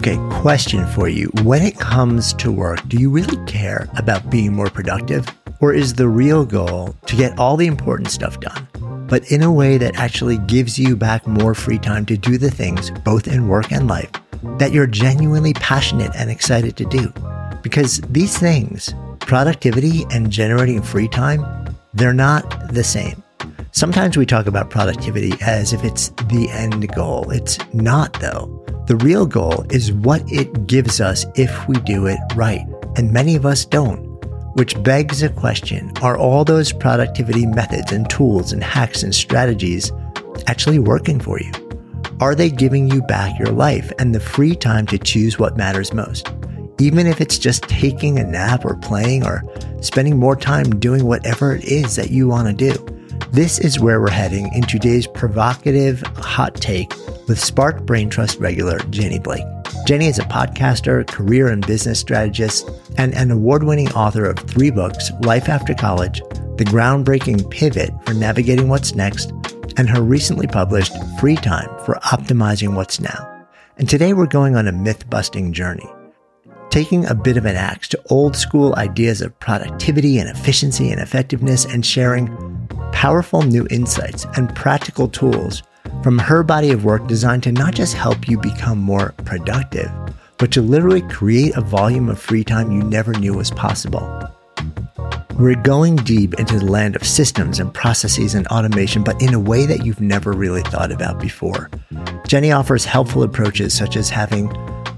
Okay, question for you. When it comes to work, do you really care about being more productive? Or is the real goal to get all the important stuff done, but in a way that actually gives you back more free time to do the things, both in work and life, that you're genuinely passionate and excited to do? Because these things, productivity and generating free time, they're not the same. Sometimes we talk about productivity as if it's the end goal. It's not, though. The real goal is what it gives us if we do it right, and many of us don't. Which begs a question Are all those productivity methods and tools and hacks and strategies actually working for you? Are they giving you back your life and the free time to choose what matters most? Even if it's just taking a nap or playing or spending more time doing whatever it is that you want to do. This is where we're heading in today's provocative hot take with Spark Brain Trust regular Jenny Blake. Jenny is a podcaster, career and business strategist, and an award winning author of three books Life After College, The Groundbreaking Pivot for Navigating What's Next, and her recently published Free Time for Optimizing What's Now. And today we're going on a myth busting journey taking a bit of an axe to old school ideas of productivity and efficiency and effectiveness and sharing powerful new insights and practical tools from her body of work designed to not just help you become more productive, but to literally create a volume of free time you never knew was possible. We're going deep into the land of systems and processes and automation, but in a way that you've never really thought about before. Jenny offers helpful approaches such as having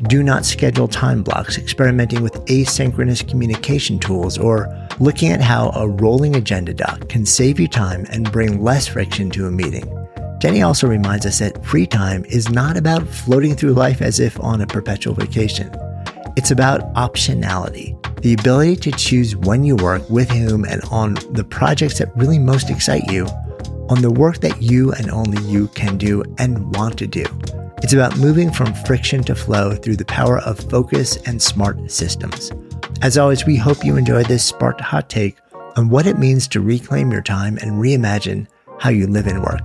do not schedule time blocks, experimenting with asynchronous communication tools, or looking at how a rolling agenda doc can save you time and bring less friction to a meeting. Jenny also reminds us that free time is not about floating through life as if on a perpetual vacation. It's about optionality, the ability to choose when you work, with whom, and on the projects that really most excite you, on the work that you and only you can do and want to do. It's about moving from friction to flow through the power of focus and smart systems. As always, we hope you enjoy this sparked hot take on what it means to reclaim your time and reimagine how you live and work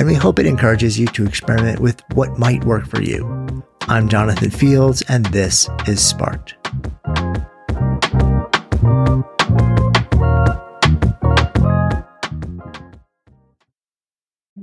and we hope it encourages you to experiment with what might work for you. I'm Jonathan Fields, and this is Sparked.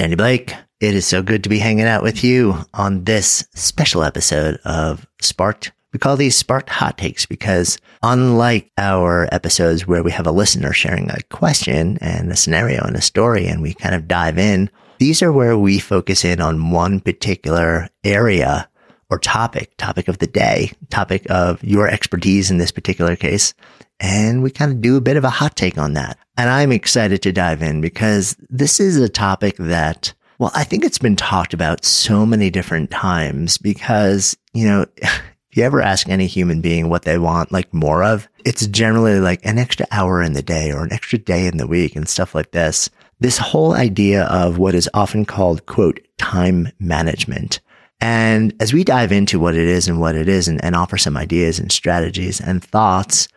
Jenny Blake, it is so good to be hanging out with you on this special episode of Sparked. We call these sparked hot takes because unlike our episodes where we have a listener sharing a question and a scenario and a story and we kind of dive in, these are where we focus in on one particular area or topic, topic of the day, topic of your expertise in this particular case. And we kind of do a bit of a hot take on that. And I'm excited to dive in because this is a topic that well, I think it's been talked about so many different times because, you know, If you ever ask any human being what they want like more of, it's generally like an extra hour in the day or an extra day in the week and stuff like this. This whole idea of what is often called, quote, time management. And as we dive into what it is and what it isn't and offer some ideas and strategies and thoughts,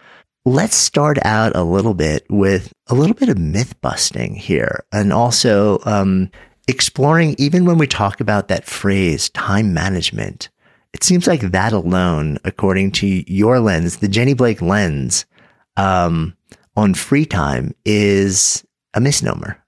let's start out a little bit with a little bit of myth busting here and also um, exploring, even when we talk about that phrase, time management. It seems like that alone, according to your lens, the Jenny Blake lens um, on free time, is a misnomer.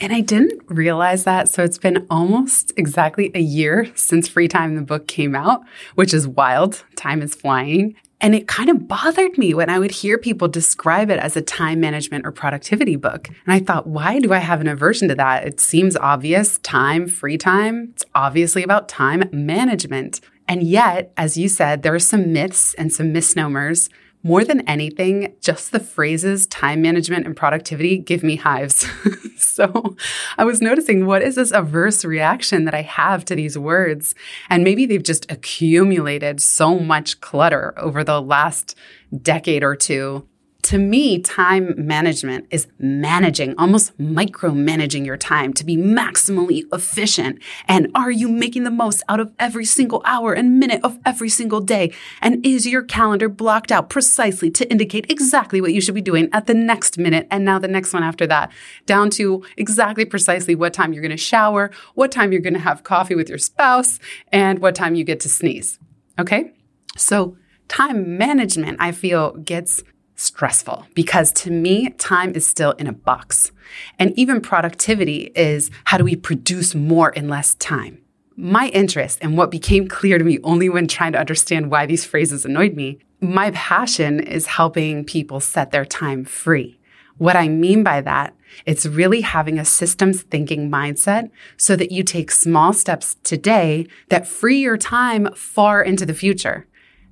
And I didn't realize that. So it's been almost exactly a year since Free Time, the book came out, which is wild. Time is flying. And it kind of bothered me when I would hear people describe it as a time management or productivity book. And I thought, why do I have an aversion to that? It seems obvious time, free time. It's obviously about time management. And yet, as you said, there are some myths and some misnomers more than anything, just the phrases time management and productivity give me hives. so I was noticing what is this averse reaction that I have to these words? And maybe they've just accumulated so much clutter over the last decade or two to me, time management is managing, almost micromanaging your time to be maximally efficient. And are you making the most out of every single hour and minute of every single day? And is your calendar blocked out precisely to indicate exactly what you should be doing at the next minute and now the next one after that, down to exactly precisely what time you're going to shower, what time you're going to have coffee with your spouse, and what time you get to sneeze? Okay. So time management, I feel, gets stressful because to me, time is still in a box. And even productivity is how do we produce more in less time? My interest and what became clear to me only when trying to understand why these phrases annoyed me, my passion is helping people set their time free. What I mean by that, it's really having a systems thinking mindset so that you take small steps today that free your time far into the future.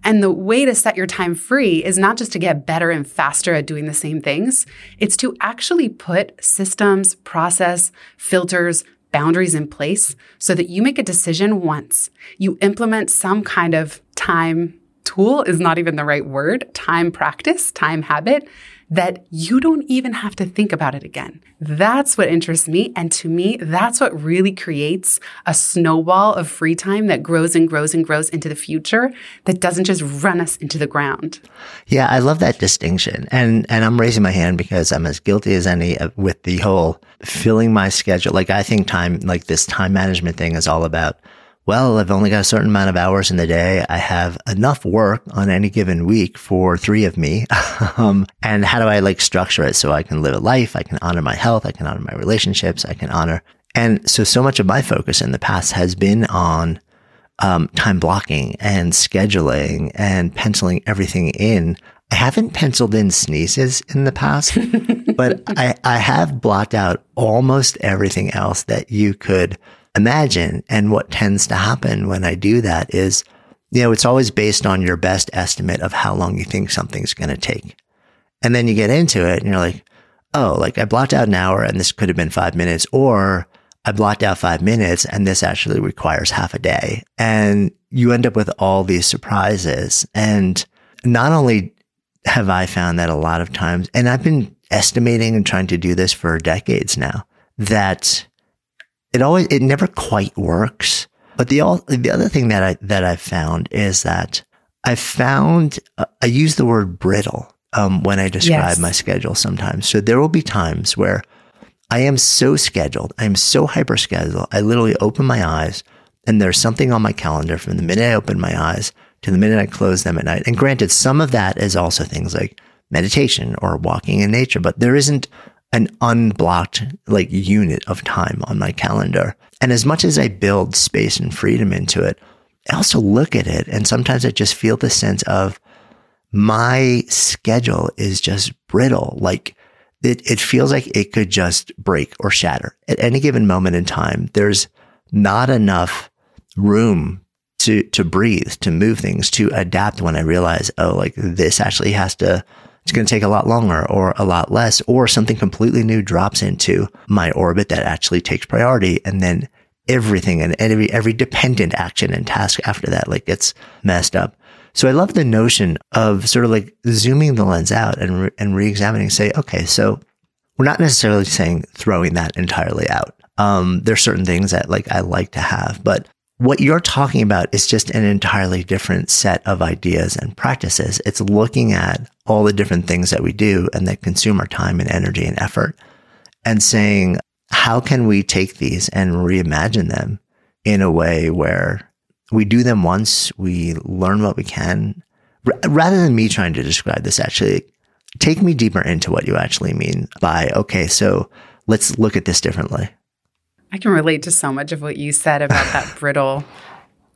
And the way to set your time free is not just to get better and faster at doing the same things, it's to actually put systems, process, filters, boundaries in place so that you make a decision once. You implement some kind of time tool, is not even the right word, time practice, time habit that you don't even have to think about it again. That's what interests me. And to me, that's what really creates a snowball of free time that grows and grows and grows into the future that doesn't just run us into the ground. Yeah, I love that distinction. And, and I'm raising my hand because I'm as guilty as any with the whole filling my schedule. Like I think time, like this time management thing is all about well, I've only got a certain amount of hours in the day. I have enough work on any given week for three of me. um, and how do I like structure it so I can live a life? I can honor my health. I can honor my relationships. I can honor. And so, so much of my focus in the past has been on um, time blocking and scheduling and penciling everything in. I haven't penciled in sneezes in the past, but I, I have blocked out almost everything else that you could imagine. And what tends to happen when I do that is, you know, it's always based on your best estimate of how long you think something's going to take. And then you get into it and you're like, oh, like I blocked out an hour and this could have been five minutes, or I blocked out five minutes and this actually requires half a day. And you end up with all these surprises. And not only have I found that a lot of times, and I've been estimating and trying to do this for decades now, that it always, it never quite works. But the, all, the other thing that I, that I've found is that I found, uh, I use the word brittle, um, when I describe yes. my schedule sometimes. So there will be times where I am so scheduled. I am so hyper scheduled. I literally open my eyes and there's something on my calendar from the minute I open my eyes to the minute I close them at night. And granted, some of that is also things like meditation or walking in nature, but there isn't an unblocked like unit of time on my calendar. And as much as I build space and freedom into it, I also look at it and sometimes I just feel the sense of my schedule is just brittle. Like it, it feels like it could just break or shatter at any given moment in time. There's not enough room to, to breathe, to move things, to adapt when I realize, oh, like this actually has to it's going to take a lot longer or a lot less, or something completely new drops into my orbit that actually takes priority. And then everything and every, every dependent action and task after that, like gets messed up. So I love the notion of sort of like zooming the lens out and, re- and re-examining, say, okay, so we're not necessarily saying throwing that entirely out. Um, there's certain things that like I like to have, but what you're talking about is just an entirely different set of ideas and practices. It's looking at all the different things that we do and that consume our time and energy and effort and saying, how can we take these and reimagine them in a way where we do them once, we learn what we can, R- rather than me trying to describe this actually, take me deeper into what you actually mean by, okay, so let's look at this differently. I can relate to so much of what you said about that brittle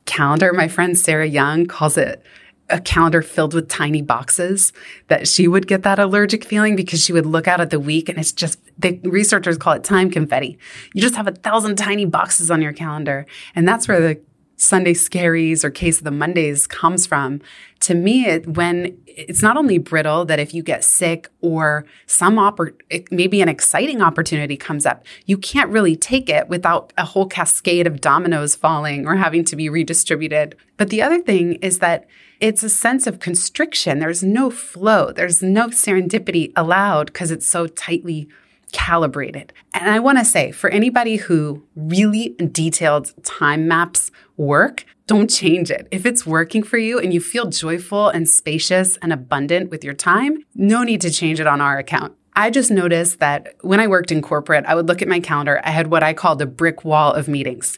calendar. My friend Sarah Young calls it a calendar filled with tiny boxes that she would get that allergic feeling because she would look out at the week and it's just the researchers call it time confetti. You just have a thousand tiny boxes on your calendar. And that's where the Sunday scaries or case of the Mondays comes from. To me, it, when it's not only brittle that if you get sick or some oppor- maybe an exciting opportunity comes up, you can't really take it without a whole cascade of dominoes falling or having to be redistributed. But the other thing is that it's a sense of constriction. There's no flow. There's no serendipity allowed because it's so tightly calibrated. And I want to say for anybody who really detailed time maps work, don't change it. If it's working for you and you feel joyful and spacious and abundant with your time, no need to change it on our account. I just noticed that when I worked in corporate, I would look at my calendar. I had what I called a brick wall of meetings.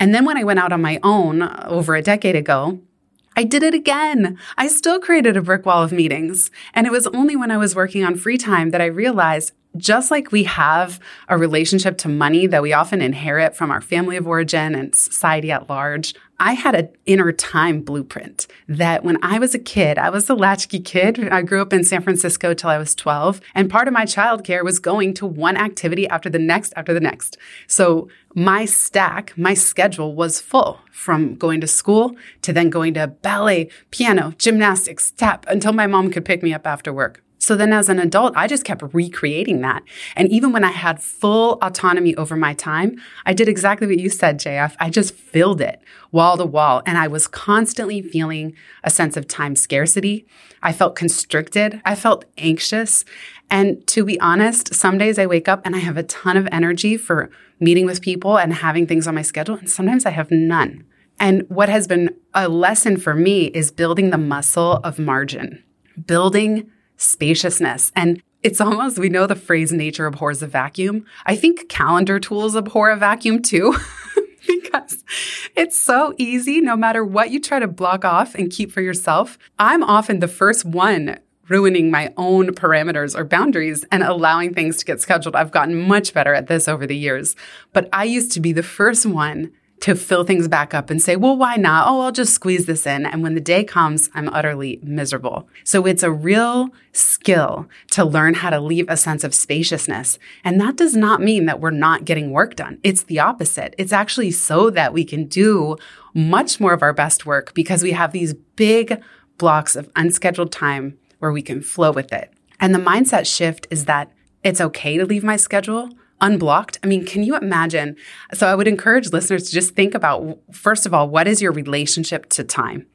And then when I went out on my own uh, over a decade ago, I did it again. I still created a brick wall of meetings. And it was only when I was working on free time that I realized just like we have a relationship to money that we often inherit from our family of origin and society at large, I had an inner time blueprint that when I was a kid, I was a latchkey kid. I grew up in San Francisco till I was 12. And part of my childcare was going to one activity after the next after the next. So my stack, my schedule was full from going to school to then going to ballet, piano, gymnastics, tap until my mom could pick me up after work. So then as an adult, I just kept recreating that. And even when I had full autonomy over my time, I did exactly what you said, JF. I just filled it wall to wall. And I was constantly feeling a sense of time scarcity. I felt constricted. I felt anxious. And to be honest, some days I wake up and I have a ton of energy for meeting with people and having things on my schedule. And sometimes I have none. And what has been a lesson for me is building the muscle of margin, building spaciousness. And it's almost, we know the phrase nature abhors a vacuum. I think calendar tools abhor a vacuum too. because it's so easy no matter what you try to block off and keep for yourself. I'm often the first one ruining my own parameters or boundaries and allowing things to get scheduled. I've gotten much better at this over the years, but I used to be the first one to fill things back up and say, well, why not? Oh, I'll just squeeze this in. And when the day comes, I'm utterly miserable. So it's a real skill to learn how to leave a sense of spaciousness. And that does not mean that we're not getting work done. It's the opposite. It's actually so that we can do much more of our best work because we have these big blocks of unscheduled time where we can flow with it. And the mindset shift is that it's okay to leave my schedule unblocked. I mean, can you imagine? So I would encourage listeners to just think about first of all, what is your relationship to time?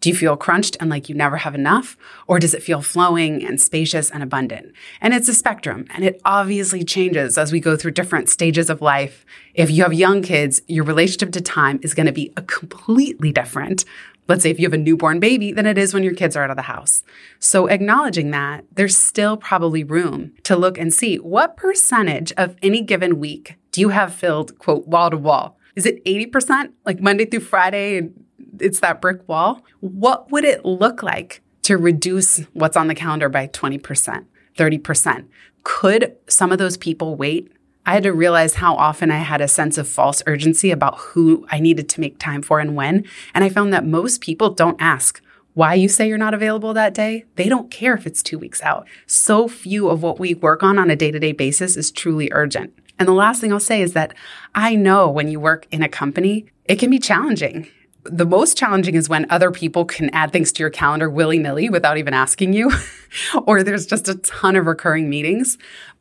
Do you feel crunched and like you never have enough? Or does it feel flowing and spacious and abundant? And it's a spectrum and it obviously changes as we go through different stages of life. If you have young kids, your relationship to time is going to be a completely different let's say if you have a newborn baby than it is when your kids are out of the house. So acknowledging that, there's still probably room to look and see what percentage of any given week do you have filled, quote, wall to wall? Is it 80%, like Monday through Friday, and it's that brick wall? What would it look like to reduce what's on the calendar by 20%, 30%? Could some of those people wait I had to realize how often I had a sense of false urgency about who I needed to make time for and when. And I found that most people don't ask why you say you're not available that day. They don't care if it's two weeks out. So few of what we work on on a day to day basis is truly urgent. And the last thing I'll say is that I know when you work in a company, it can be challenging. The most challenging is when other people can add things to your calendar willy nilly without even asking you, or there's just a ton of recurring meetings.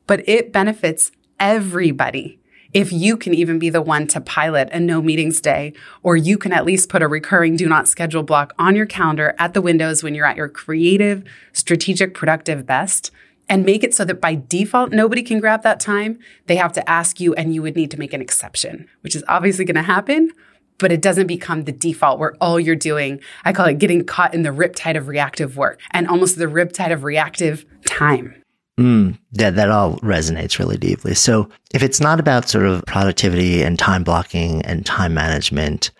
But it benefits everybody. If you can even be the one to pilot a no meetings day, or you can at least put a recurring do not schedule block on your calendar at the windows when you're at your creative, strategic, productive best, and make it so that by default, nobody can grab that time. They have to ask you, and you would need to make an exception, which is obviously going to happen. but it doesn't become the default where all you're doing, I call it getting caught in the riptide of reactive work and almost the riptide of reactive time. Mm, that that all resonates really deeply. So if it's not about sort of productivity and time blocking and time management,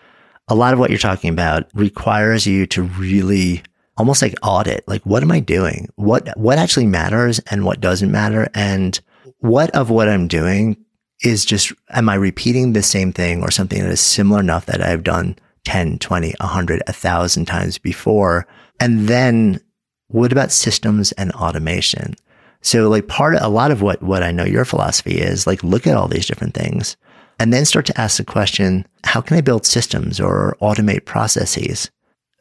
a lot of what you're talking about requires you to really almost like audit, like what am I doing? What what actually matters and what doesn't matter? And what of what I'm doing is just am I repeating the same thing or something that is similar enough that I've done 10, 20, 100, 1000 times before? And then what about systems and automation? So like part of a lot of what, what I know your philosophy is like, look at all these different things and then start to ask the question, how can I build systems or automate processes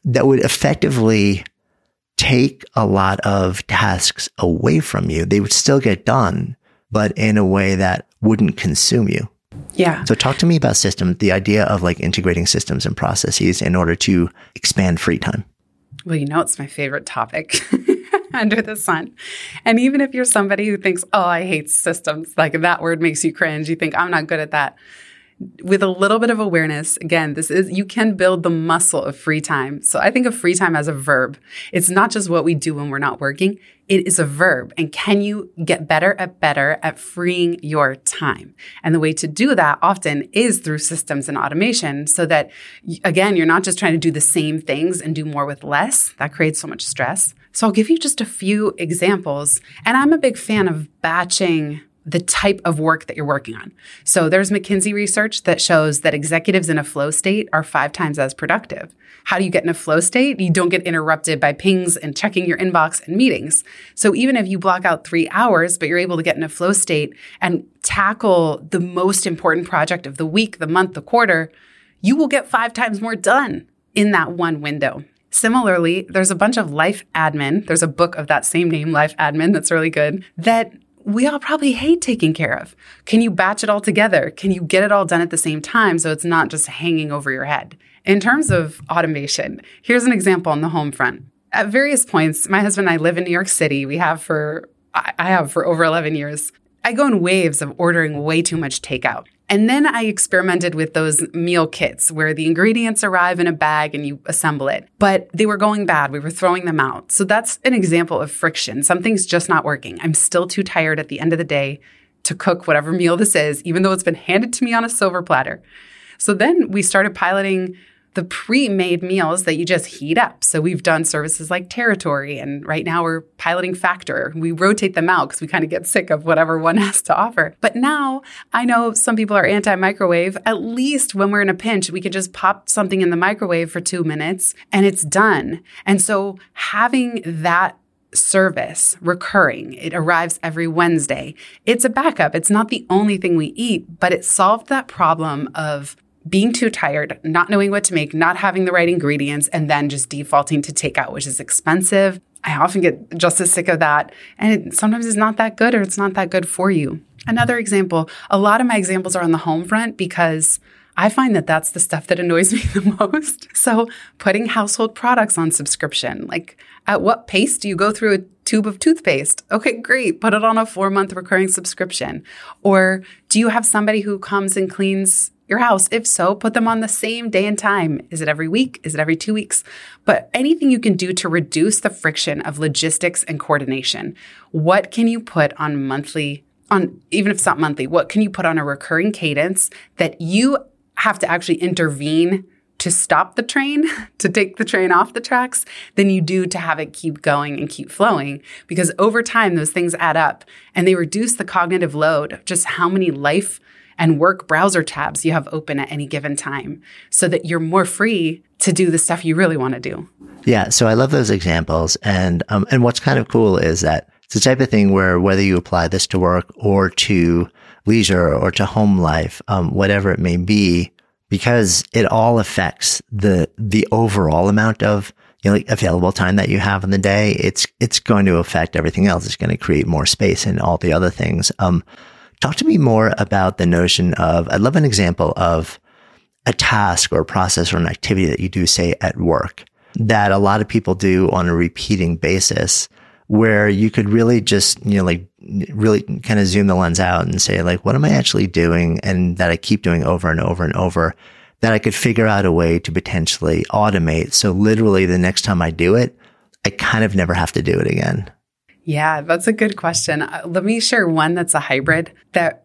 that would effectively take a lot of tasks away from you? They would still get done, but in a way that wouldn't consume you. Yeah. So talk to me about systems, the idea of like integrating systems and processes in order to expand free time. Well, you know, it's my favorite topic. under the sun. And even if you're somebody who thinks, oh, I hate systems, like that word makes you cringe, you think, I'm not good at that. With a little bit of awareness, again, this is, you can build the muscle of free time. So I think of free time as a verb. It's not just what we do when we're not working. It is a verb. And can you get better at better at freeing your time? And the way to do that often is through systems and automation so that, again, you're not just trying to do the same things and do more with less. That creates so much stress. So I'll give you just a few examples. And I'm a big fan of batching the type of work that you're working on. So there's McKinsey research that shows that executives in a flow state are five times as productive. How do you get in a flow state? You don't get interrupted by pings and checking your inbox and meetings. So even if you block out three hours, but you're able to get in a flow state and tackle the most important project of the week, the month, the quarter, you will get five times more done in that one window. Similarly, there's a bunch of life admin. There's a book of that same name, Life Admin, that's really good, that we all probably hate taking care of. Can you batch it all together? Can you get it all done at the same time so it's not just hanging over your head? In terms of automation, here's an example on the home front. At various points, my husband and I live in New York City. We have for I have for over 11 years. I go in waves of ordering way too much takeout. And then I experimented with those meal kits where the ingredients arrive in a bag and you assemble it. But they were going bad. We were throwing them out. So that's an example of friction. Something's just not working. I'm still too tired at the end of the day to cook whatever meal this is, even though it's been handed to me on a silver platter. So then we started piloting the pre-made meals that you just heat up. So we've done services like Territory, and right now we're piloting Factor. We rotate them out because we kind of get sick of whatever one has to offer. But now I know some people are anti-microwave. At least when we're in a pinch, we can just pop something in the microwave for two minutes and it's done. And so having that service recurring. It arrives every Wednesday. It's a backup. It's not the only thing we eat, but it solved that problem of being too tired, not knowing what to make, not having the right ingredients, and then just defaulting to takeout, which is expensive. I often get just as sick of that. And it sometimes it's not that good or it's not that good for you. Another example, a lot of my examples are on the home front because I find that that's the stuff that annoys me the most. So, putting household products on subscription, like at what pace do you go through a tube of toothpaste? Okay, great. Put it on a four month recurring subscription. Or do you have somebody who comes and cleans your house? If so, put them on the same day and time. Is it every week? Is it every two weeks? But anything you can do to reduce the friction of logistics and coordination. What can you put on monthly, on even if it's not monthly, what can you put on a recurring cadence that you have to actually intervene to stop the train, to take the train off the tracks, than you do to have it keep going and keep flowing. Because over time, those things add up and they reduce the cognitive load of just how many life and work browser tabs you have open at any given time so that you're more free to do the stuff you really want to do. Yeah. So I love those examples. And, um, and what's kind of cool is that it's the type of thing where whether you apply this to work or to leisure or to home life, um, whatever it may be, because it all affects the, the overall amount of, you know, available time that you have in the day. It's, it's going to affect everything else. It's going to create more space and all the other things. Um, Talk to me more about the notion of, I'd love an example of a task or a process or an activity that you do, say, at work that a lot of people do on a repeating basis where you could really just, you know, like really kind of zoom the lens out and say, like, what am I actually doing? And that I keep doing over and over and over that I could figure out a way to potentially automate. So literally the next time I do it, I kind of never have to do it again. Yeah, that's a good question. Uh, let me share one that's a hybrid that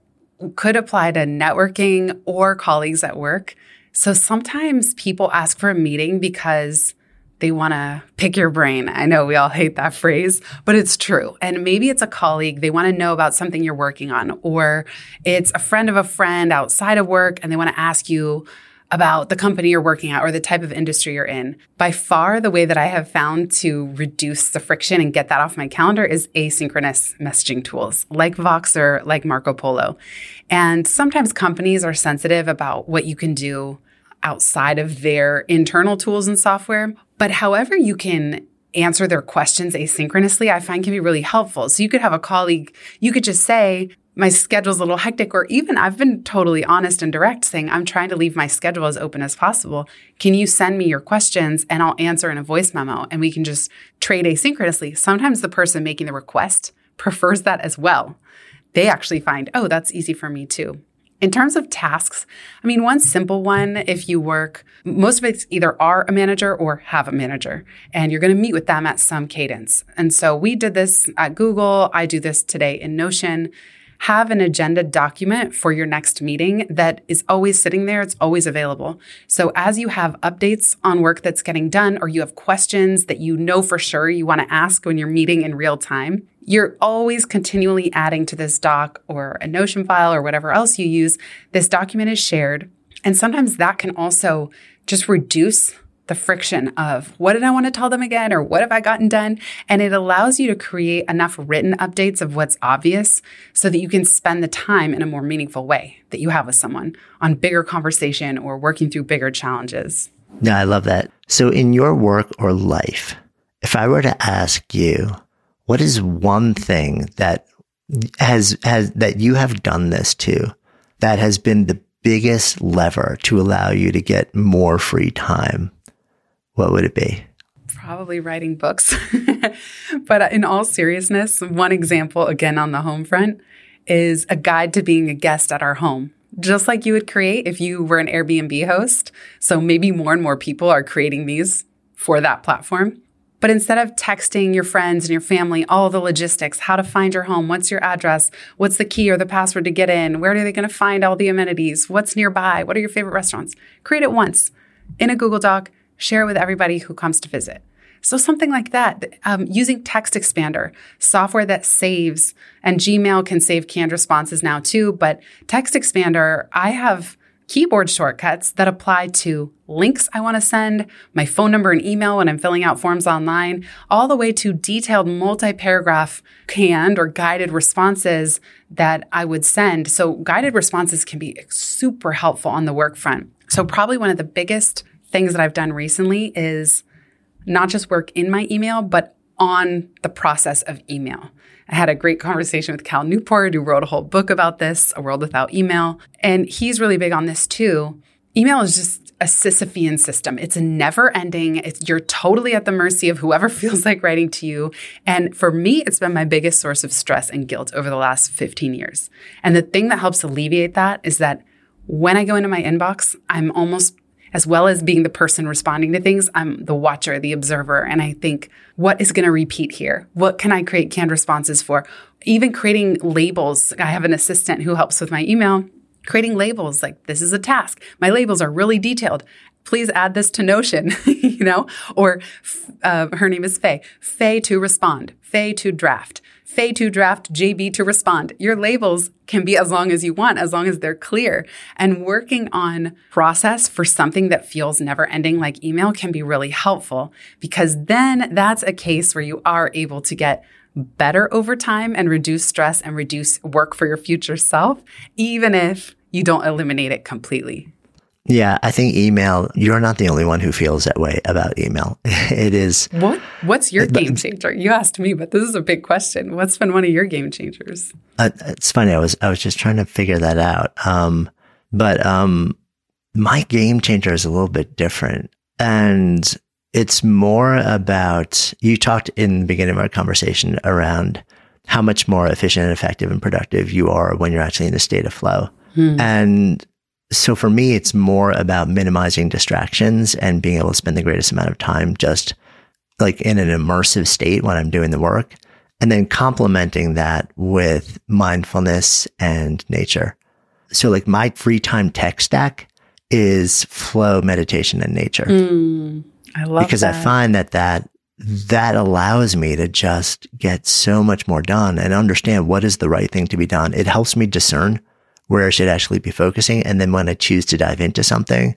could apply to networking or colleagues at work. So sometimes people ask for a meeting because they want to pick your brain. I know we all hate that phrase, but it's true. And maybe it's a colleague, they want to know about something you're working on, or it's a friend of a friend outside of work and they want to ask you about the company you're working at or the type of industry you're in. By far, the way that I have found to reduce the friction and get that off my calendar is asynchronous messaging tools like Voxer, like Marco Polo. And sometimes companies are sensitive about what you can do outside of their internal tools and software. But however you can answer their questions asynchronously, I find can be really helpful. So you could have a colleague, you could just say, my schedule's a little hectic, or even I've been totally honest and direct saying, I'm trying to leave my schedule as open as possible. Can you send me your questions and I'll answer in a voice memo and we can just trade asynchronously? Sometimes the person making the request prefers that as well. They actually find, oh, that's easy for me too. In terms of tasks, I mean, one simple one, if you work, most of it's either are a manager or have a manager, and you're going to meet with them at some cadence. And so we did this at Google. I do this today in Notion have an agenda document for your next meeting that is always sitting there. It's always available. So as you have updates on work that's getting done, or you have questions that you know for sure you want to ask when you're meeting in real time, you're always continually adding to this doc or a Notion file or whatever else you use. This document is shared. And sometimes that can also just reduce the friction of what did I want to tell them again or what have I gotten done? And it allows you to create enough written updates of what's obvious so that you can spend the time in a more meaningful way that you have with someone on bigger conversation or working through bigger challenges. Yeah, I love that. So in your work or life, if I were to ask you, what is one thing that has has that you have done this to that has been the biggest lever to allow you to get more free time what would it be? Probably writing books. but in all seriousness, one example, again on the home front, is a guide to being a guest at our home. Just like you would create if you were an Airbnb host. So maybe more and more people are creating these for that platform. But instead of texting your friends and your family all the logistics, how to find your home, what's your address, what's the key or the password to get in, where are they going to find all the amenities, what's nearby, what are your favorite restaurants, create it once in a Google Doc, share with everybody who comes to visit. So something like that, um, using Text Expander, software that saves, and Gmail can save canned responses now too. But Text Expander, I have keyboard shortcuts that apply to links I want to send, my phone number and email when I'm filling out forms online, all the way to detailed multi-paragraph canned or guided responses that I would send. So guided responses can be super helpful on the work front. So probably one of the biggest things that I've done recently is not just work in my email, but on the process of email. I had a great conversation with Cal Newport, who wrote a whole book about this, A World Without Email. And he's really big on this too. Email is just a Sisyphean system. It's never ending. It's, you're totally at the mercy of whoever feels like writing to you. And for me, it's been my biggest source of stress and guilt over the last 15 years. And the thing that helps alleviate that is that when I go into my inbox, I'm almost as well as being the person responding to things, I'm the watcher, the observer. And I think, what is going to repeat here? What can I create canned responses for? Even creating labels. I have an assistant who helps with my email, creating labels like this is a task. My labels are really detailed. Please add this to Notion, you know, or uh, her name is Faye. Faye to respond, Faye to draft. Faye to draft, JB to respond. Your labels can be as long as you want, as long as they're clear. And working on process for something that feels never ending like email can be really helpful because then that's a case where you are able to get better over time and reduce stress and reduce work for your future self, even if you don't eliminate it completely. Yeah, I think email, you're not the only one who feels that way about email. it is. What what's your game changer? You asked me, but this is a big question. What's been one of your game changers? Uh, it's funny. I was I was just trying to figure that out. Um, but um, my game changer is a little bit different. And it's more about you talked in the beginning of our conversation around how much more efficient and effective and productive you are when you're actually in a state of flow. Hmm. And so for me, it's more about minimizing distractions and being able to spend the greatest amount of time just like in an immersive state when I'm doing the work. And then complementing that with mindfulness and nature. So like my free time tech stack is flow, meditation, and nature. Mm, I love because that. I find that that that allows me to just get so much more done and understand what is the right thing to be done. It helps me discern where I should actually be focusing. And then when I choose to dive into something,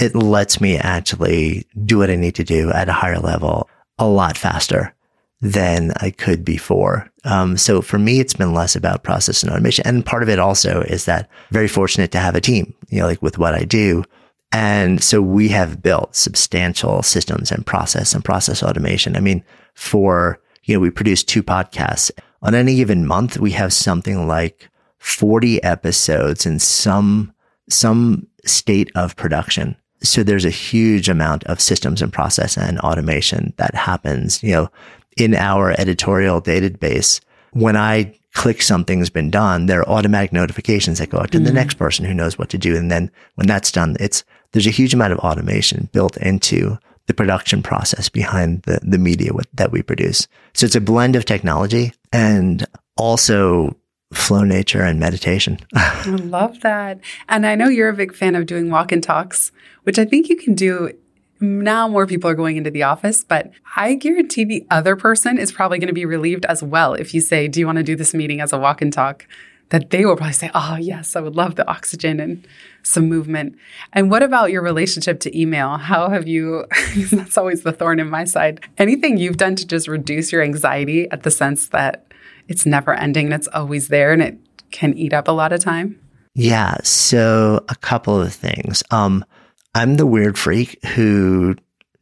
it lets me actually do what I need to do at a higher level a lot faster than I could before. Um, so for me, it's been less about process and automation. And part of it also is that very fortunate to have a team, you know, like with what I do. And so we have built substantial systems and process and process automation. I mean, for, you know, we produce two podcasts on any given month. We have something like 40 episodes in some, some state of production. So there's a huge amount of systems and process and automation that happens, you know, in our editorial database. When I click something's been done, there are automatic notifications that go out to mm. the next person who knows what to do. And then when that's done, it's, there's a huge amount of automation built into the production process behind the, the media that we produce. So it's a blend of technology and also flow nature and meditation. I love that. And I know you're a big fan of doing walk and talks, which I think you can do now more people are going into the office, but I guarantee the other person is probably going to be relieved as well if you say, Do you want to do this meeting as a walk and talk? That they will probably say, Oh, yes, I would love the oxygen and some movement. And what about your relationship to email? How have you, that's always the thorn in my side. Anything you've done to just reduce your anxiety at the sense that it's never ending and it's always there and it can eat up a lot of time? Yeah. So a couple of things. Um, I'm the weird freak who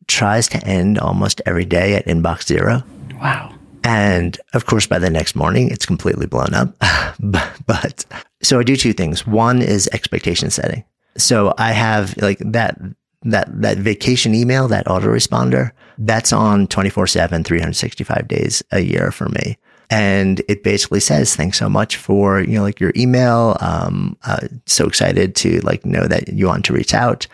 tries to end almost every day at inbox zero. Wow. And of course, by the next morning, it's completely blown up. but so I do two things. One is expectation setting. So I have like that, that, that vacation email, that autoresponder, that's on 24 seven, 365 days a year for me. And it basically says, thanks so much for, you know, like your email. Um, uh, so excited to like know that you want to reach out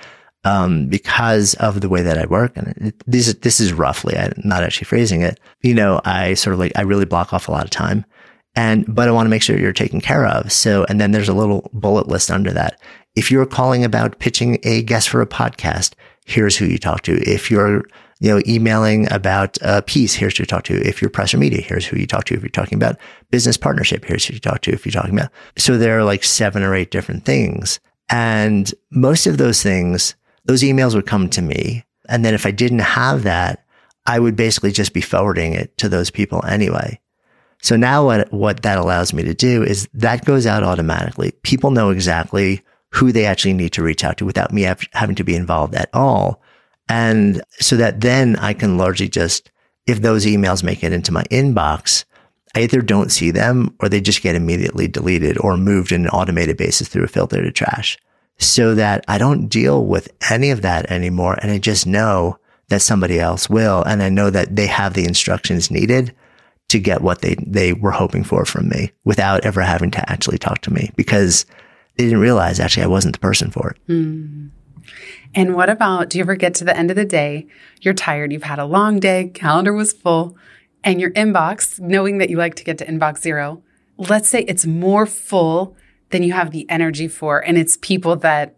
um, because of the way that I work. And it, this, this is roughly, I'm not actually phrasing it. You know, I sort of like, I really block off a lot of time and, but I want to make sure you're taken care of. So, and then there's a little bullet list under that. If you're calling about pitching a guest for a podcast, here's who you talk to. If you're, you know, emailing about a piece, here's who you talk to. If you're press or media, here's who you talk to. If you're talking about business partnership, here's who you talk to. If you're talking about, so there are like seven or eight different things. And most of those things, those emails would come to me. And then if I didn't have that, I would basically just be forwarding it to those people anyway. So now what, what that allows me to do is that goes out automatically. People know exactly who they actually need to reach out to without me having to be involved at all. And so that then I can largely just, if those emails make it into my inbox, I either don't see them or they just get immediately deleted or moved in an automated basis through a filter to trash so that I don't deal with any of that anymore. And I just know that somebody else will. And I know that they have the instructions needed to get what they, they were hoping for from me without ever having to actually talk to me because they didn't realize actually I wasn't the person for it. Mm. And what about, do you ever get to the end of the day? You're tired. You've had a long day. Calendar was full and your inbox, knowing that you like to get to inbox zero, let's say it's more full than you have the energy for. And it's people that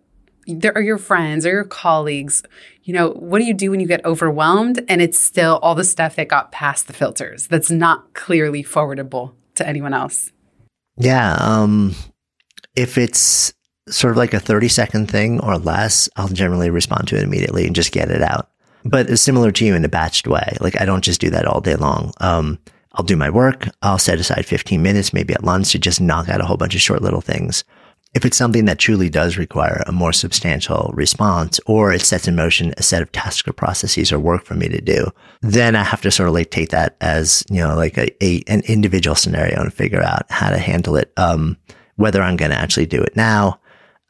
there are your friends or your colleagues. You know, what do you do when you get overwhelmed and it's still all the stuff that got past the filters that's not clearly forwardable to anyone else? Yeah. Um, if it's sort of like a 30 second thing or less, I'll generally respond to it immediately and just get it out. But it's similar to you in a batched way. Like I don't just do that all day long. Um, I'll do my work. I'll set aside 15 minutes, maybe at lunch to just knock out a whole bunch of short little things. If it's something that truly does require a more substantial response or it sets in motion a set of tasks or processes or work for me to do, then I have to sort of like take that as, you know, like a, a an individual scenario and figure out how to handle it. Um, whether I'm going to actually do it now.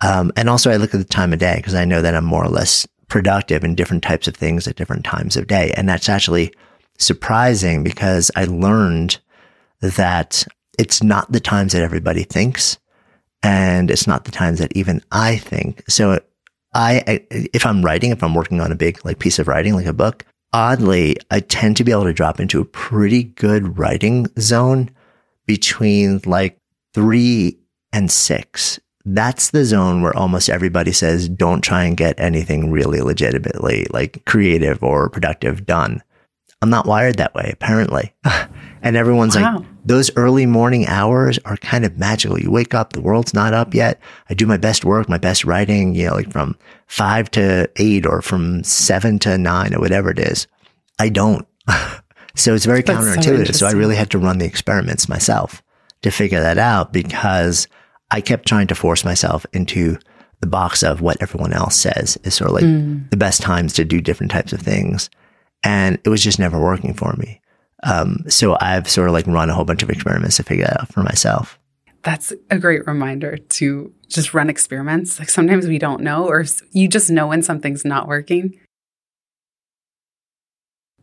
Um, and also I look at the time of day because I know that I'm more or less productive in different types of things at different times of day. And that's actually surprising because I learned that it's not the times that everybody thinks. And it's not the times that even I think. So I, if I'm writing, if I'm working on a big like piece of writing, like a book, oddly, I tend to be able to drop into a pretty good writing zone between like three and six. That's the zone where almost everybody says, don't try and get anything really legitimately like creative or productive done. I'm not wired that way, apparently. and everyone's wow. like, those early morning hours are kind of magical. You wake up, the world's not up yet. I do my best work, my best writing, you know, like from five to eight or from seven to nine or whatever it is. I don't. so it's very That's counterintuitive. So, so I really had to run the experiments myself to figure that out because I kept trying to force myself into the box of what everyone else says is sort of like mm. the best times to do different types of things and it was just never working for me. Um, so I've sort of like run a whole bunch of experiments to figure that out for myself. That's a great reminder to just run experiments. Like sometimes we don't know, or you just know when something's not working.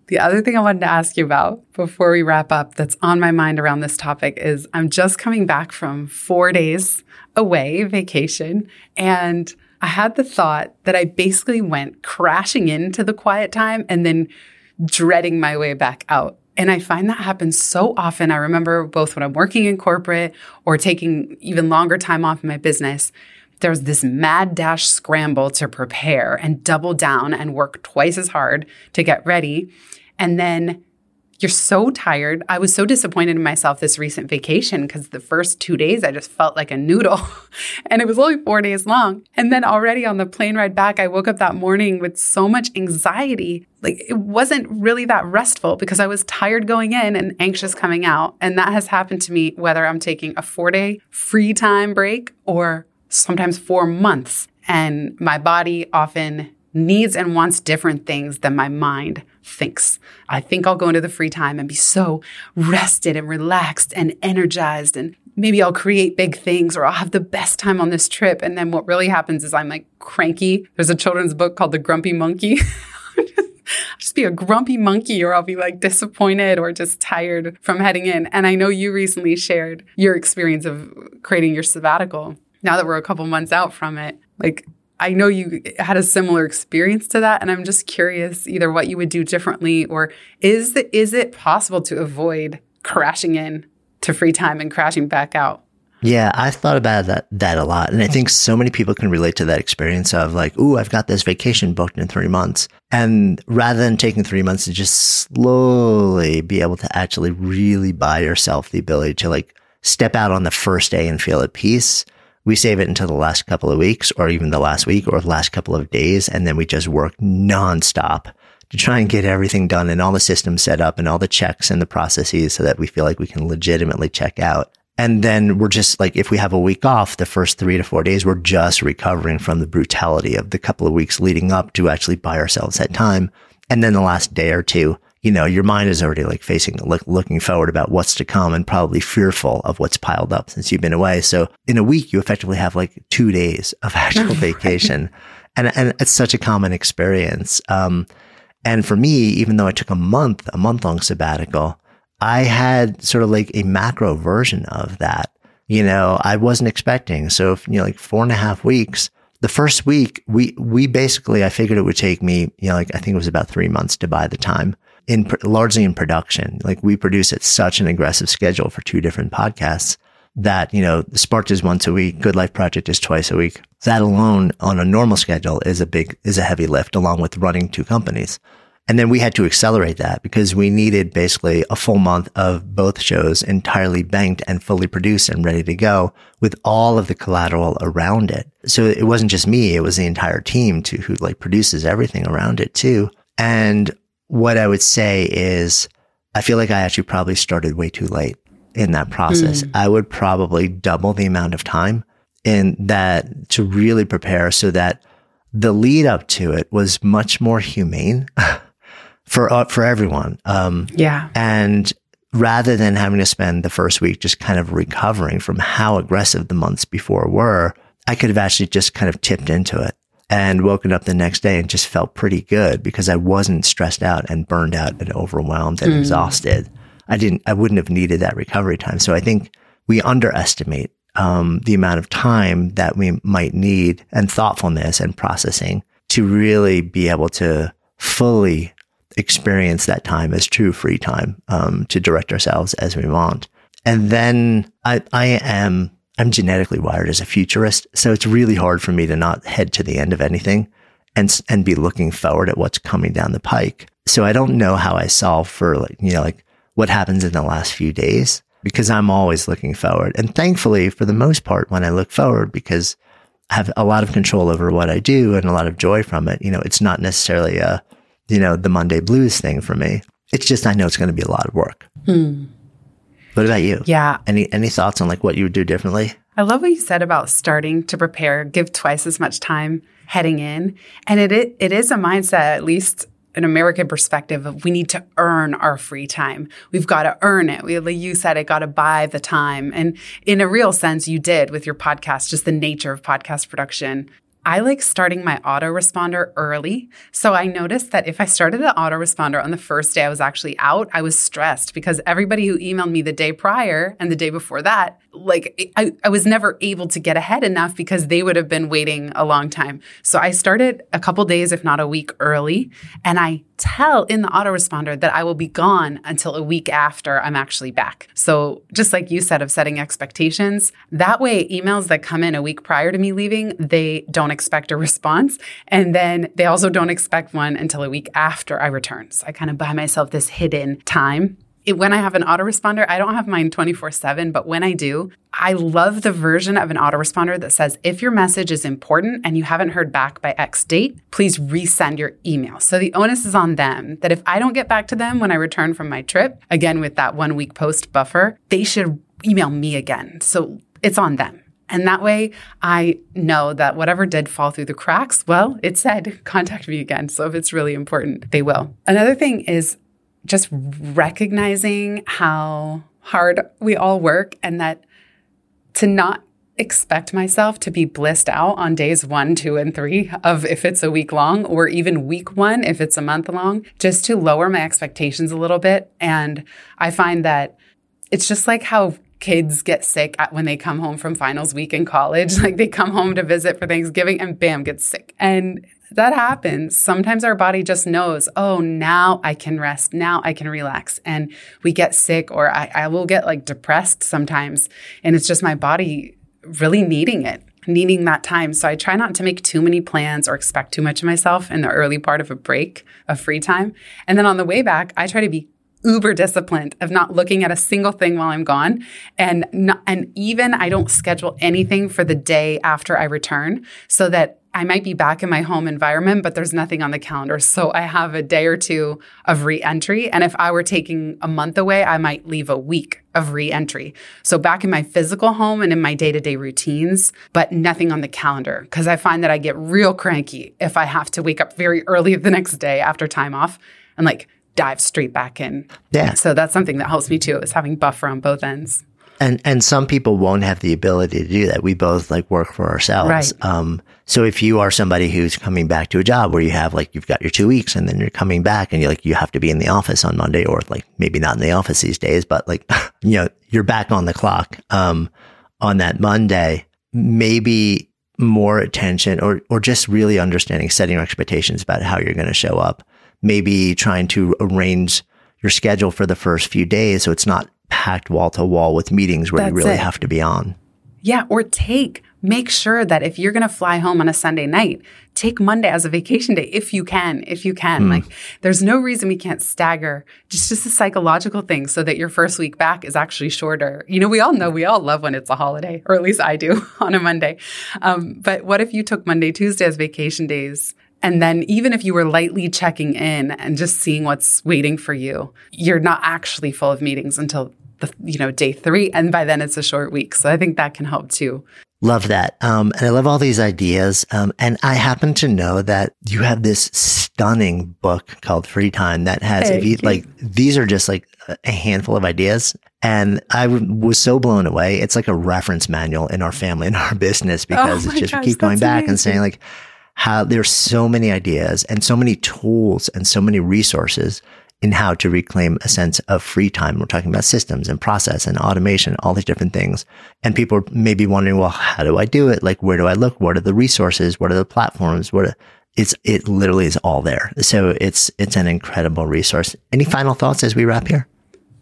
The other thing I wanted to ask you about before we wrap up that's on my mind around this topic is I'm just coming back from four days away vacation and I had the thought that I basically went crashing into the quiet time and then dreading my way back out. And I find that happens so often. I remember both when I'm working in corporate or taking even longer time off in my business, there's this mad dash scramble to prepare and double down and work twice as hard to get ready. And then you're so tired. I was so disappointed in myself this recent vacation because the first two days I just felt like a noodle and it was only four days long. And then already on the plane ride back, I woke up that morning with so much anxiety. Like it wasn't really that restful because I was tired going in and anxious coming out. And that has happened to me whether I'm taking a four day free time break or sometimes four months. And my body often needs and wants different things than my mind thinks. I think I'll go into the free time and be so rested and relaxed and energized and maybe I'll create big things or I'll have the best time on this trip. And then what really happens is I'm like cranky. There's a children's book called The Grumpy Monkey. I'll just be a grumpy monkey or I'll be like disappointed or just tired from heading in. And I know you recently shared your experience of creating your sabbatical. Now that we're a couple months out from it, like I know you had a similar experience to that, and I'm just curious either what you would do differently, or is the, is it possible to avoid crashing in to free time and crashing back out? Yeah, I've thought about that that a lot, and I think so many people can relate to that experience of like, "Ooh, I've got this vacation booked in three months," and rather than taking three months to just slowly be able to actually really buy yourself the ability to like step out on the first day and feel at peace we save it until the last couple of weeks or even the last week or the last couple of days. And then we just work nonstop to try and get everything done and all the systems set up and all the checks and the processes so that we feel like we can legitimately check out. And then we're just like, if we have a week off, the first three to four days, we're just recovering from the brutality of the couple of weeks leading up to actually buy ourselves that time. And then the last day or two, you know, your mind is already like facing, look, looking forward about what's to come and probably fearful of what's piled up since you've been away. So in a week, you effectively have like two days of actual vacation. And, and it's such a common experience. Um, and for me, even though I took a month, a month long sabbatical, I had sort of like a macro version of that. You know, I wasn't expecting. So, if, you know, like four and a half weeks, the first week, we, we basically, I figured it would take me, you know, like I think it was about three months to buy the time in largely in production. Like we produce at such an aggressive schedule for two different podcasts that, you know, Sparked is once a week. Good Life Project is twice a week. That alone on a normal schedule is a big, is a heavy lift along with running two companies. And then we had to accelerate that because we needed basically a full month of both shows entirely banked and fully produced and ready to go with all of the collateral around it. So it wasn't just me. It was the entire team to who like produces everything around it too. And what I would say is I feel like I actually probably started way too late in that process. Mm. I would probably double the amount of time in that to really prepare so that the lead up to it was much more humane for uh, for everyone. Um, yeah, and rather than having to spend the first week just kind of recovering from how aggressive the months before were, I could have actually just kind of tipped into it and woken up the next day and just felt pretty good because I wasn't stressed out and burned out and overwhelmed and mm. exhausted. I didn't, I wouldn't have needed that recovery time. So I think we underestimate um, the amount of time that we might need and thoughtfulness and processing to really be able to fully experience that time as true free time um, to direct ourselves as we want. And then I, I am I'm genetically wired as a futurist, so it's really hard for me to not head to the end of anything and and be looking forward at what's coming down the pike. So I don't know how I solve for like you know like what happens in the last few days because I'm always looking forward. And thankfully, for the most part, when I look forward, because I have a lot of control over what I do and a lot of joy from it, you know, it's not necessarily a you know the Monday blues thing for me. It's just I know it's going to be a lot of work. Hmm. What about you? Yeah. Any any thoughts on like what you would do differently? I love what you said about starting to prepare, give twice as much time heading in. And it it, it is a mindset, at least an American perspective of we need to earn our free time. We've got to earn it. We, like you said, it got to buy the time. And in a real sense, you did with your podcast, just the nature of podcast production. I like starting my autoresponder early. So I noticed that if I started the autoresponder on the first day I was actually out, I was stressed because everybody who emailed me the day prior and the day before that, like I, I was never able to get ahead enough because they would have been waiting a long time. So I started a couple days, if not a week early, and I tell in the autoresponder that I will be gone until a week after I'm actually back. So just like you said of setting expectations, that way emails that come in a week prior to me leaving, they don't expect a response. And then they also don't expect one until a week after I return. So I kind of buy myself this hidden time it, when I have an autoresponder, I don't have mine 24 7, but when I do, I love the version of an autoresponder that says, if your message is important and you haven't heard back by X date, please resend your email. So the onus is on them that if I don't get back to them when I return from my trip, again with that one week post buffer, they should email me again. So it's on them. And that way I know that whatever did fall through the cracks, well, it said contact me again. So if it's really important, they will. Another thing is just recognizing how hard we all work and that to not expect myself to be blissed out on days one, two, and three of if it's a week long or even week one if it's a month long, just to lower my expectations a little bit. And I find that it's just like how kids get sick when they come home from finals week in college. Like they come home to visit for Thanksgiving and bam, gets sick. And that happens. Sometimes our body just knows, oh, now I can rest. Now I can relax. And we get sick or I, I will get like depressed sometimes. And it's just my body really needing it needing that time. So I try not to make too many plans or expect too much of myself in the early part of a break of free time. And then on the way back, I try to be uber disciplined of not looking at a single thing while I'm gone. And not, and even I don't schedule anything for the day after I return so that I might be back in my home environment, but there's nothing on the calendar. So I have a day or two of re-entry. And if I were taking a month away, I might leave a week of re-entry. So back in my physical home and in my day-to-day routines, but nothing on the calendar. Cause I find that I get real cranky if I have to wake up very early the next day after time off and like dive straight back in. Yeah. So that's something that helps me too, is having buffer on both ends. And and some people won't have the ability to do that. We both like work for ourselves. Right. Um, so if you are somebody who's coming back to a job where you have like you've got your two weeks and then you're coming back and you're like you have to be in the office on Monday or like maybe not in the office these days, but like you know you're back on the clock um, on that Monday. Maybe more attention or or just really understanding setting your expectations about how you're going to show up. Maybe trying to arrange your schedule for the first few days so it's not packed wall to wall with meetings where That's you really it. have to be on. Yeah, or take, make sure that if you're going to fly home on a Sunday night, take Monday as a vacation day if you can, if you can. Like there's no reason we can't stagger. Just just a psychological thing so that your first week back is actually shorter. You know, we all know we all love when it's a holiday, or at least I do on a Monday. Um, but what if you took Monday, Tuesday as vacation days? And then even if you were lightly checking in and just seeing what's waiting for you, you're not actually full of meetings until the you know day three, and by then it's a short week. So I think that can help too. Love that. Um, and I love all these ideas. Um, and I happen to know that you have this stunning book called Free Time that has, if you, like, these are just like a handful of ideas. And I w- was so blown away. It's like a reference manual in our family in our business because Oh it's just, gosh, keep going back and saying like, how there's so many ideas and so many tools and so many resources in how to reclaim a sense of free time. We're talking about systems and process and automation, all these different things. And people may be wondering, well, how do I do it? Like, where do I look? What are the resources? What are the platforms? What are, it's, it literally is all there. So it's, it's an incredible resource. Any final thoughts as we wrap here?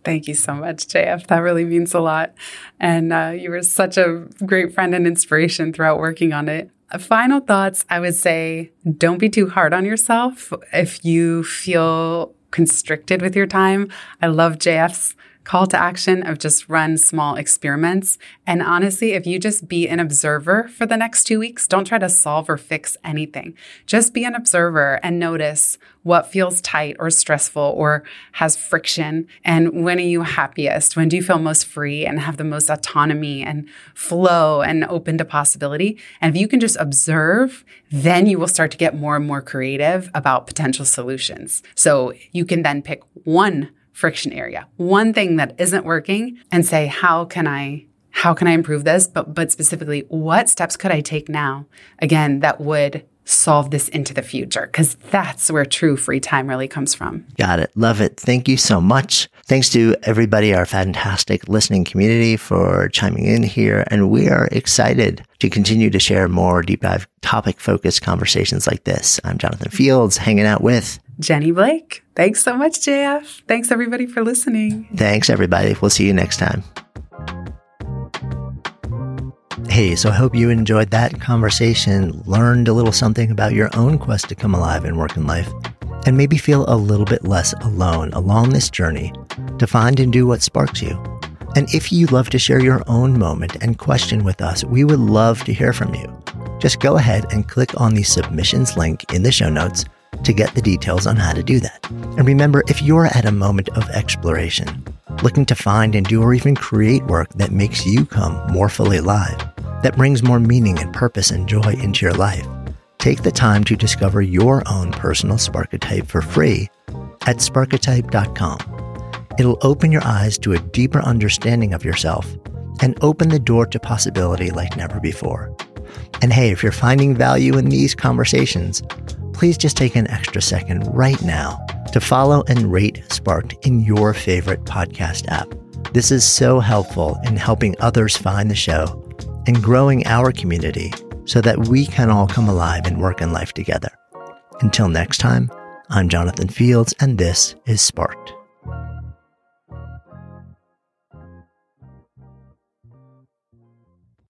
Thank you so much, JF. That really means a lot. And uh, you were such a great friend and inspiration throughout working on it. Final thoughts I would say don't be too hard on yourself if you feel constricted with your time. I love JF's call to action of just run small experiments. And honestly, if you just be an observer for the next two weeks, don't try to solve or fix anything. Just be an observer and notice what feels tight or stressful or has friction. And when are you happiest? When do you feel most free and have the most autonomy and flow and open to possibility? And if you can just observe, then you will start to get more and more creative about potential solutions. So you can then pick one friction area, one thing that isn't working and say, how can I how can I improve this? But but specifically, what steps could I take now? Again, that would solve this into the future because that's where true free time really comes from. Got it. Love it. Thank you so much. Thanks to everybody, our fantastic listening community for chiming in here. And we are excited to continue to share more deep dive topic focused conversations like this. I'm Jonathan Fields hanging out with Jenny Blake. Thanks so much, JF. Thanks everybody for listening. Thanks everybody. We'll see you next time. Hey, so I hope you enjoyed that conversation, learned a little something about your own quest to come alive in work and life, and maybe feel a little bit less alone along this journey to find and do what sparks you. And if you love to share your own moment and question with us, we would love to hear from you. Just go ahead and click on the submissions link in the show notes to get the details on how to do that. And remember, if you're at a moment of exploration, looking to find and do or even create work that makes you come more fully alive, that brings more meaning and purpose and joy into your life, take the time to discover your own personal Sparketype for free at sparketype.com. It'll open your eyes to a deeper understanding of yourself and open the door to possibility like never before. And hey, if you're finding value in these conversations, please just take an extra second right now to follow and rate Sparked in your favorite podcast app. This is so helpful in helping others find the show and growing our community so that we can all come alive and work in life together. Until next time, I'm Jonathan Fields, and this is Sparked.